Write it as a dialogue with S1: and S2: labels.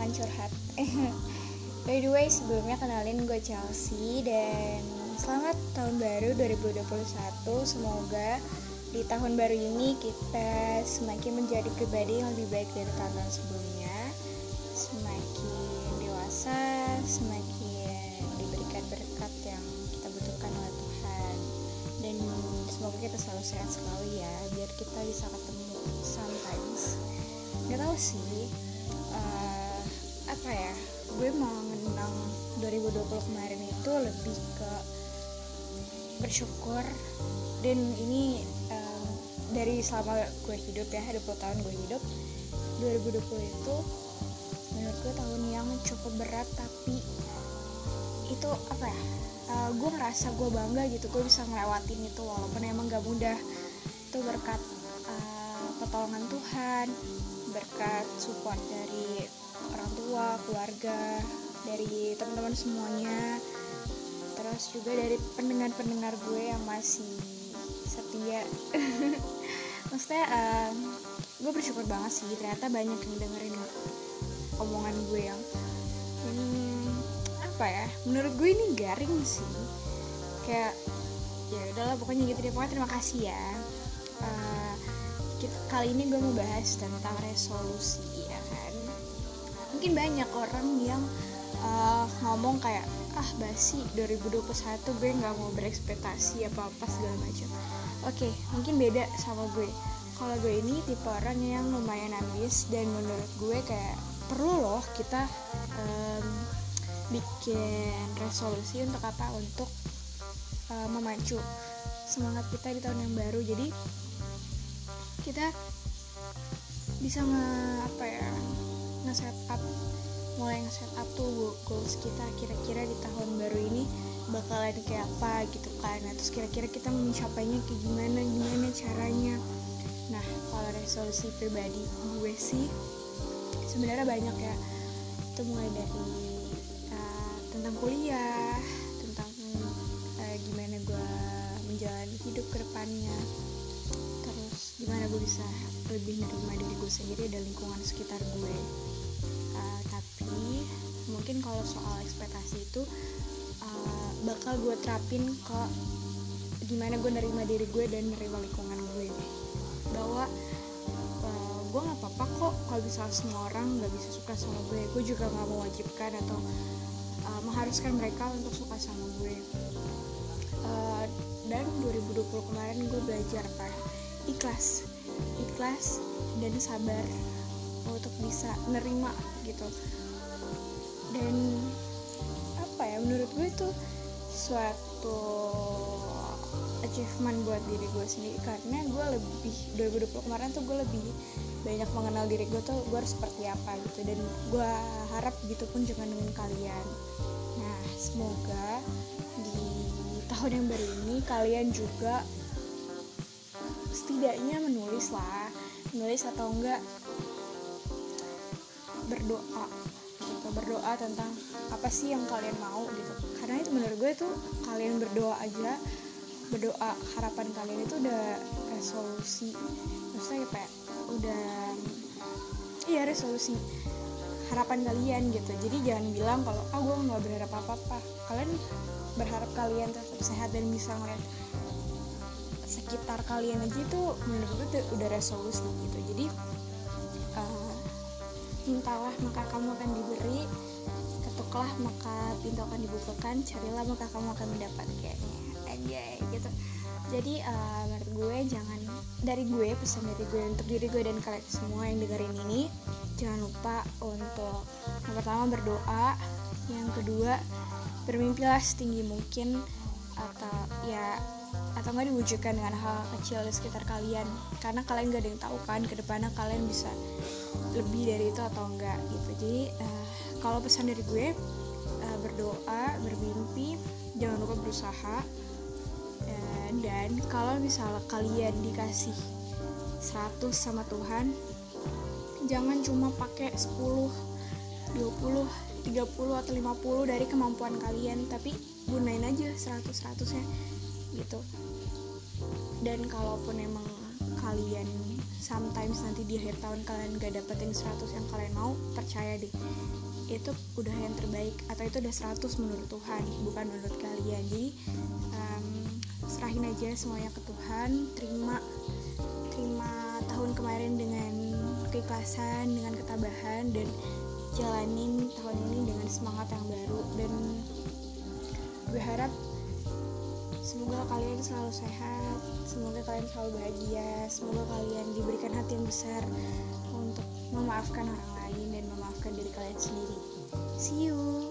S1: ruangan curhat. By the way sebelumnya kenalin gue Chelsea Dan selamat tahun baru 2021 Semoga di tahun baru ini kita semakin menjadi pribadi yang lebih baik dari tahun-tahun sebelumnya. Semakin dewasa, semakin diberikan berkat yang kita butuhkan oleh Tuhan. Dan semoga kita selalu sehat selalu ya Biar kita bisa ketemu sometimes Gak tau sih Apa ya? Gue mau ngenang 2020 kemarin itu lebih ke bersyukur. Dan ini um, dari selama gue hidup ya 20 tahun gue hidup 2020 itu menurut gue tahun yang cukup berat tapi itu apa ya? Uh, gue ngerasa gue bangga gitu gue bisa ngelewatin itu walaupun emang gak mudah. Itu berkat uh, pertolongan Tuhan berkat support dari orang tua keluarga dari teman-teman semuanya. Terus juga dari pendengar-pendengar gue yang masih setia. Maksudnya um, gue bersyukur banget sih ternyata banyak yang dengerin omongan gue yang hmm, apa ya menurut gue ini garing sih. Kayak ya udahlah pokoknya gitu deh. Pokoknya terima kasih ya. Uh, kali ini gue mau bahas tentang resolusi mungkin banyak orang yang uh, ngomong kayak ah basi 2021 gue nggak mau berekspektasi apa apa segala macam. Oke okay, mungkin beda sama gue. Kalau gue ini tipe orang yang lumayan ambis dan menurut gue kayak perlu loh kita um, bikin resolusi untuk apa? Untuk uh, memacu semangat kita di tahun yang baru. Jadi kita bisa nge apa ya nge-set up mulai nge-set up tuh goals kita kira-kira di tahun baru ini bakalan kayak apa gitu kan. Nah, terus kira-kira kita mencapainya kayak gimana gimana caranya. Nah kalau resolusi pribadi gue sih sebenarnya banyak ya. Itu mulai dari uh, tentang kuliah tentang uh, gimana gue menjalani hidup ke depannya gimana gue bisa lebih menerima diri gue sendiri dan lingkungan sekitar gue? Uh, tapi mungkin kalau soal ekspektasi itu uh, bakal gue terapin ke gimana gue nerima diri gue dan nerima lingkungan gue. Bahwa uh, gue nggak apa-apa kok kalau bisa semua orang nggak bisa suka sama gue. Gue juga nggak mewajibkan atau uh, mengharuskan mereka untuk suka sama gue. Uh, dan 2020 kemarin gue belajar apa ikhlas. Ikhlas dan sabar untuk bisa nerima gitu. Dan apa ya menurut gue itu suatu achievement buat diri gue sendiri. Karena gue lebih 2020 kemarin tuh gue lebih banyak mengenal diri gue tuh gue harus seperti apa gitu. Dan gue harap gitu pun juga dengan kalian. Nah semoga di tahun yang baru ini kalian juga setidaknya menulis lah. Menulis atau enggak berdoa gitu berdoa tentang apa sih yang kalian mau gitu. Karena itu menurut gue tuh kalian berdoa aja berdoa harapan kalian itu udah resolusi. Maksudnya kayak udah iya resolusi harapan kalian gitu. Jadi jangan bilang kalau ah gue nggak berharap apa apa kalian berharap kalian tetap sehat dan bisa ngeliat sekitar kalian aja itu menurut gue tuh udah resolusi gitu. Jadi uh, mintalah maka kamu akan diberi ketuklah maka pintu akan dibukakan carilah maka kamu akan mendapat kayaknya. Aja gitu. Jadi uh, menurut gue jangan dari gue pesan dari gue untuk diri gue dan kalian semua yang dengerin ini jangan lupa untuk yang pertama berdoa yang kedua bermimpilah setinggi mungkin atau ya atau nggak diwujudkan dengan hal kecil di sekitar kalian. Karena kalian gak ada yang tahu kan ke depannya kalian bisa lebih dari itu atau enggak gitu. Jadi uh, kalau pesan dari gue uh, berdoa bermimpi jangan lupa berusaha. Uh, dan kalau misalnya kalian dikasih 100 sama Tuhan jangan cuma pakai 10 20 30 atau 50 dari kemampuan kalian. Tapi gunain aja 100 100 nya gitu dan kalaupun emang kalian sometimes nanti di akhir tahun kalian gak dapetin 100 yang kalian mau percaya deh. Itu udah yang terbaik atau itu udah 100 menurut Tuhan bukan menurut kalian. Jadi um, serahin aja semuanya ke Tuhan terima terima tahun kemarin dengan keikhlasan dengan ketabahan dan jalanin tahun ini dengan semangat yang baru. Dan gue harap semoga kalian selalu sehat semoga kalian selalu bahagia semoga kalian diberikan hati yang besar untuk memaafkan orang lain dan memaafkan diri kalian sendiri. See you